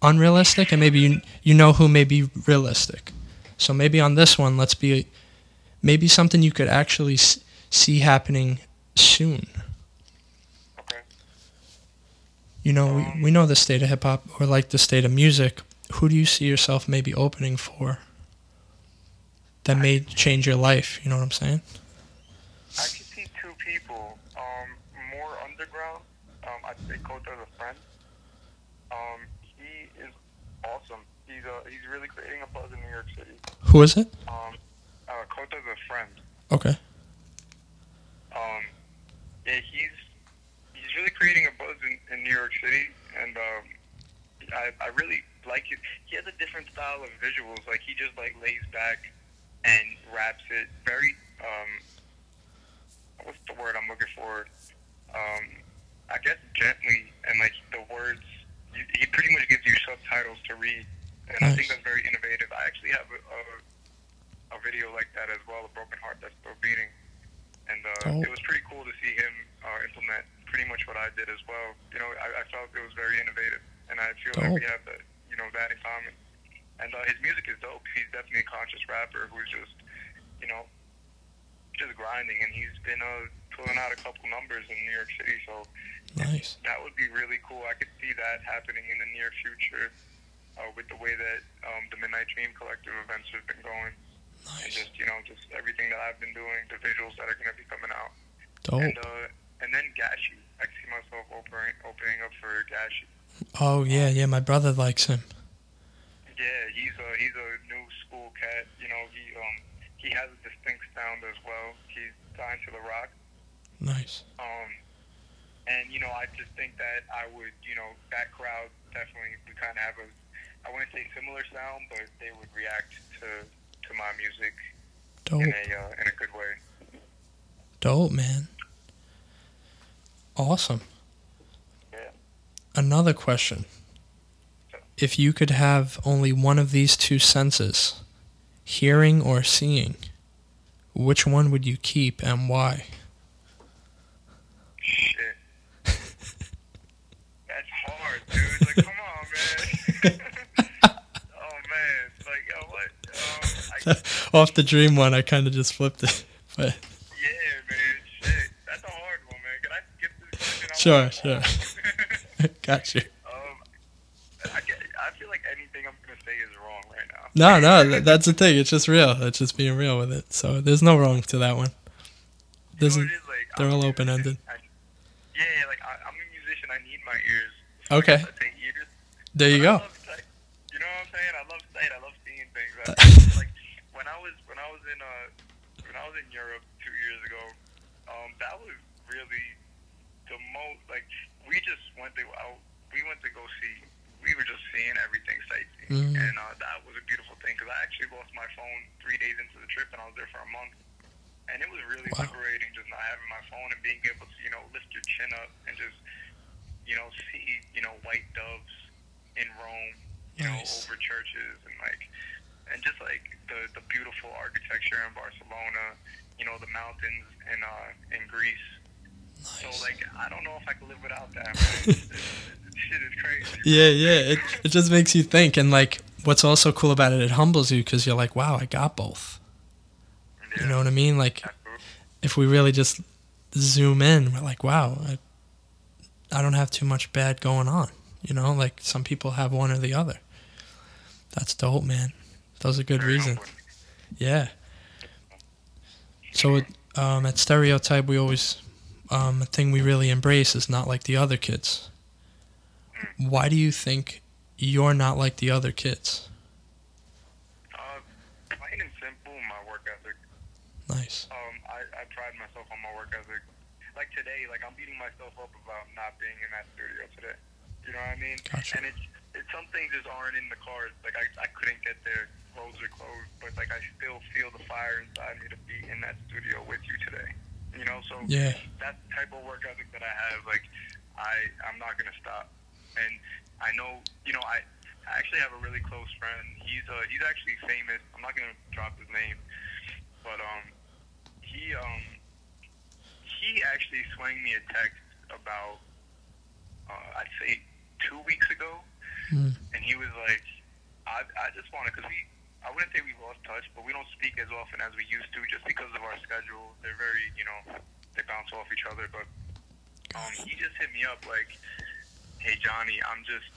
unrealistic, and maybe you you know who may be realistic. So maybe on this one, let's be maybe something you could actually s- see happening soon. You know, we, we know the state of hip hop or like the state of music. Who do you see yourself maybe opening for that may change your life? You know what I'm saying? I could see two people. Um, more underground. Um, I'd say Kota the Friend. Um, he is awesome. He's uh, he's really creating a buzz in New York City. Who is it? Um, uh, Kota the Friend. Okay. Um, yeah, he's he's really creating a buzz in, in New York City, and um, I I really like it. He has a different style of visuals. Like he just like lays back and raps it very um, what's the word I'm looking for? Um, I guess gently, and like the words, you, he pretty much gives you subtitles to read, and I think that's very innovative. I actually have a, a, a video like that as well, a broken heart that's still beating, and uh, Dope. it was pretty cool to see him uh, implement pretty much what I did as well. You know, I, I felt it was very innovative, and I feel like we have that, you know, that in common. And uh, his music is dope. He's definitely a conscious rapper who's just, you know, just grinding, and he's been uh, pulling out a couple numbers in New York City. So Nice. that would be really cool. I could see that happening in the near future uh, with the way that um, the Midnight Dream Collective events have been going, and Nice. just you know, just everything that I've been doing, the visuals that are going to be coming out, Dope. and uh, and then Gashi. I see myself opening opening up for Gashi. Oh yeah, yeah. My brother likes him. Yeah, he's a he's a new school cat. You know, he um he has a distinct sound as well. He's signed to the Rock. Nice. Um, and you know, I just think that I would, you know, that crowd definitely we kind of have a, I wouldn't say similar sound, but they would react to to my music Dope. in a uh, in a good way. Dope, man. Awesome. Yeah. Another question. If you could have only one of these two senses, hearing or seeing, which one would you keep and why? Shit. That's hard, dude. Like, come on, man. oh man, like, yo, what? Um, I, Off the dream one, I kind of just flipped it. But yeah, man. Shit, that's a hard one, man. Can I skip this question? Sure, sure. got you. Um, I, get, I feel like anything I'm gonna say is wrong right now. No, no, that's the thing. It's just real. It's just being real with it. So there's no wrong to that one. You know a- what it is, like, they're I'm all open-ended. Yeah, like I, I'm a musician. I need my ears. Okay. Ears. There you But go. love sight. You know what I'm saying? I love sight. I love seeing things. Like when I was when I was in uh when I was in Europe two years ago, um, that was really the most like we just went to out. We went to go see. We were just seeing everything sightseeing, Mm. and uh, that was a beautiful thing because I actually lost my phone three days into the trip, and I was there for a month. And it was really Wow. liberating just not having my phone and being able to, you know, lift your chin up and just, you know, see, you know, white doves in Rome, you know, over churches and like, and just like the the beautiful architecture in Barcelona, you know, the mountains in uh in Greece. So like, I don't know if I could live without that. Shit is crazy. Yeah, yeah. It, it just makes you think. And like, what's also cool about it, it humbles you because you're like, wow, I got both. Yeah. You know what I mean? Like, if we really just zoom in, we're like, wow, I, I don't have too much bad going on. You know, like some people have one or the other. That's dope, man. Those are good Very reasons. Yeah. So it, um, at Stereotype, we always, um, a thing we really embrace is not like the other kids. Why do you think you're not like the other kids? Uh, plain and simple, my work ethic. Nice. Um, I, I pride myself on my work ethic. Like today, like I'm beating myself up about not being in that studio today. You know what I mean? Gotcha. And it's it's some things just aren't in the cards. Like I, I couldn't get there. Roads are closed, but like I still feel the fire inside me to be in that studio with you today. You know, so Yeah. that type of work ethic that I have, like I I'm not gonna stop. And I know, you know, I, I actually have a really close friend. He's uh he's actually famous. I'm not gonna drop his name, but um he um he actually swung me a text about uh, I'd say two weeks ago, Mm. and he was like, I I just want to because we I wouldn't say we lost touch, but we don't speak as often as we used to just because of our schedule. They're very you know they bounce off each other, but um he just hit me up like, hey Johnny, I'm just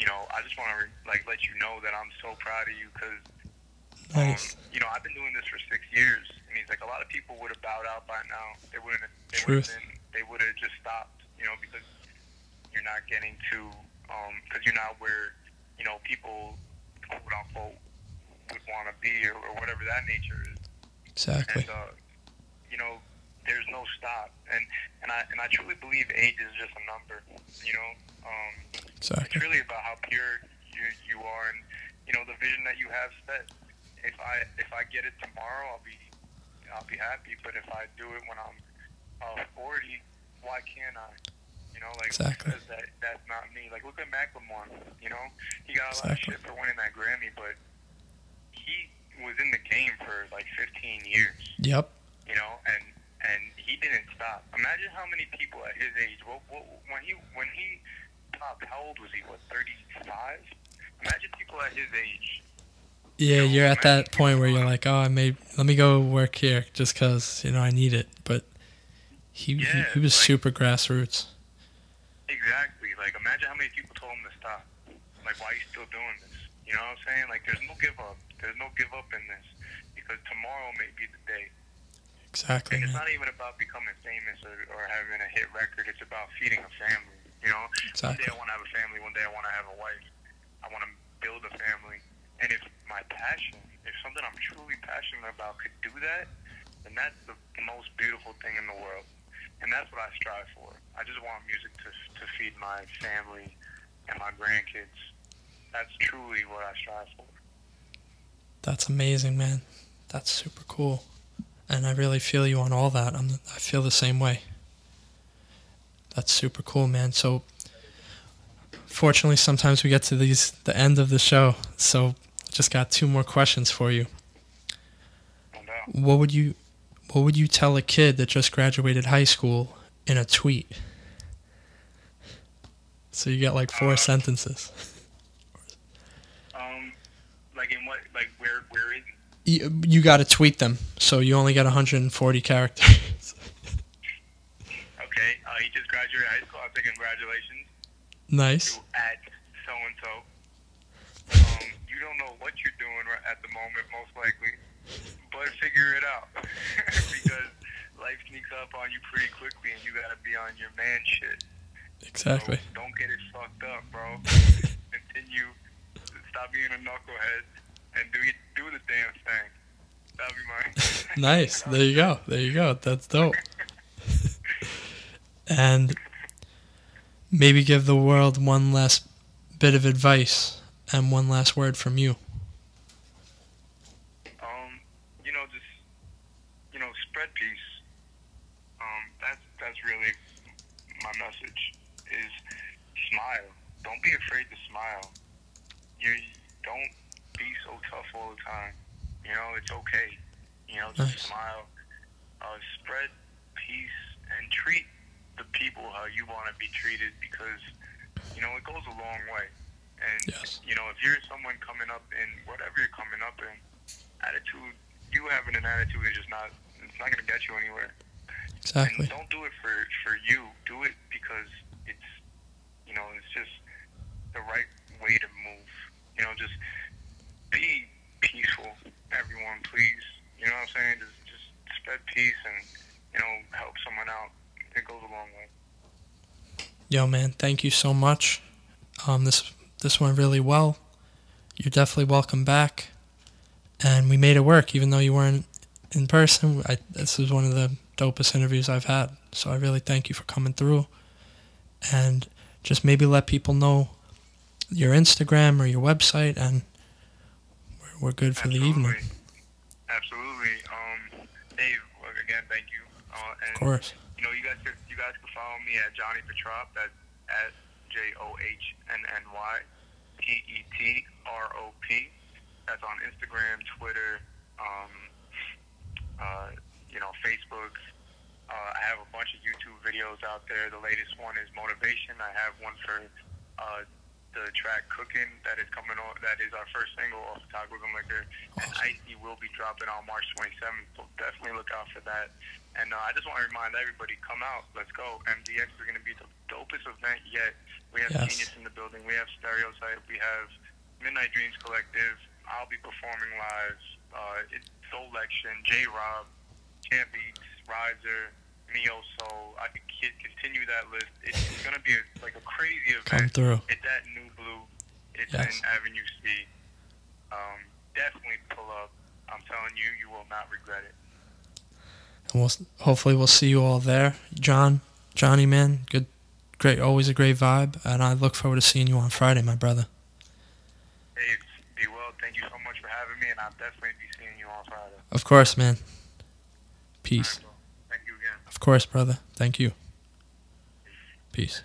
you know I just want to like let you know that I'm so proud of you because Nice. um, you know, I've been doing this for six years, and he's like, a lot of people would have bowed out by now. They wouldn't. Have, they would have been. They would have just stopped. You know, because you're not getting to, because you're not where, you know, people quote unquote would want to be, or, or whatever that nature is. Exactly. And uh, you know, there's no stop, and and I and I truly believe age is just a number. You know, um, it's really about how pure you you are, and you know the vision that you have set. If I if I get it tomorrow, I'll be I'll be happy. But if I do it when I'm uh, 40, why can't I? You know, like Exactly. because that that's not me. Like look at Macklemore. You know, he got a lot of shit for winning that Grammy, but he was in the game for like 15 years Yep. you know, and and he didn't stop. Imagine how many people at his age. What, what, when he when he topped, how old was he? What, thirty five? Imagine people at his age. Yeah, know, you're at that point where you're like, oh, I may let me go work here just because you know I need it. But he he, he was like- super grassroots. Exactly. Like imagine how many people told him to stop. Like why are you still doing this? You know what I'm saying? Like there's no give up. There's no give up in this because tomorrow may be the day. Exactly, And it's man. not even about becoming famous or, or having a hit record. It's about feeding a family. You know, one day I want to have a family. One day I want to have a wife. I want to build a family. And if my passion, if something I'm truly passionate about could do that, then that's the most beautiful thing in the world. And that's what I strive for. I just want music to to feed my family and my grandkids. That's truly what I strive for. That's amazing, man. That's super cool. And I really feel you on all that. I'm I feel the same way. That's super cool, man. So fortunately sometimes we get to these the end of the show. So just got two more questions for you. What would you what would you tell a kid that just graduated high school in a tweet? So you got like four Uh, sentences. Like in what? Like where? Where is? You, you got to tweet them. So you only got 140 characters. Okay. Uh, he just graduated high school. I say congratulations. nice. at so and so. Um, you don't know what you're doing at the moment, most likely, but figure it out because life sneaks up on you pretty quickly, and you gotta be on your man shit. Exactly. So don't get it fucked up, bro. Continue. Stop being a knucklehead and do do the damn thing. That'll be mine. Nice. There you go. There you go. That's dope. and maybe give the world one last bit of advice and one last word from you. um, you know, just you know, spread peace. Um, that's that's really my message. Is smile. Don't be afraid to smile. You don't be so tough all the time. You know, it's okay. You know, just Nice. smile. Uh, spread peace and treat the people how you want to be treated because you know it goes a long way. And Yes. you know, if you're someone coming up in whatever you're coming up in, attitude, you having an attitude is just not, it's not going to get you anywhere. Exactly. And don't do it for, for you. Do it because it's, you know, it's just the right way to move. You know, just be peaceful, everyone, please. You know what I'm saying? Just, just spread peace and, you know, help someone out. It goes a long way. Yo, man, thank you so much. Um, this this went really well. You're definitely welcome back, and we made it work, even though you weren't in person. I, this is one of the dopest interviews I've had, so I really thank you for coming through. And just maybe let people know your Instagram or your website, and we're, we're good for Absolutely. the evening. Absolutely. Um, Dave, again, thank you. Uh, and Of course. you know, you guys could you guys can follow me at Johnny Petrop. That's at J O H N N Y P E T R O P. That's on Instagram, Twitter, um, uh, you know, Facebook. Uh, I have a bunch of YouTube videos out there. The latest one is motivation. I have one for uh, the track "Cooking" that is coming on. That is our first single off of Tacos and Liquor, and Icy will be dropping on March 27th. So definitely look out for that. And uh, I just want to remind everybody, come out, let's go. MDX is going to be the dopest event yet. We have Yes. Genius in the building. We have Stereotype. We have Midnight Dreams Collective. I'll be performing live. Uh, it's Soul Lection, J Rob, Champ Beats, Riser, Neo Soul. I could continue that list. It's gonna be a, like a crazy event. Come through. It's at New Blue. It's yes. in Avenue C. Um, definitely pull up. I'm telling you, you will not regret it. And we'll hopefully we'll see you all there, John, Johnny, man. Good, great, always a great vibe, and I look forward to seeing you on Friday, my brother. Dave, be well. Thank you so much for having me, and I'll definitely be seeing you on Friday. Of course, man. Peace. All right, bro. Thank you again. Of course, brother. Thank you. Peace.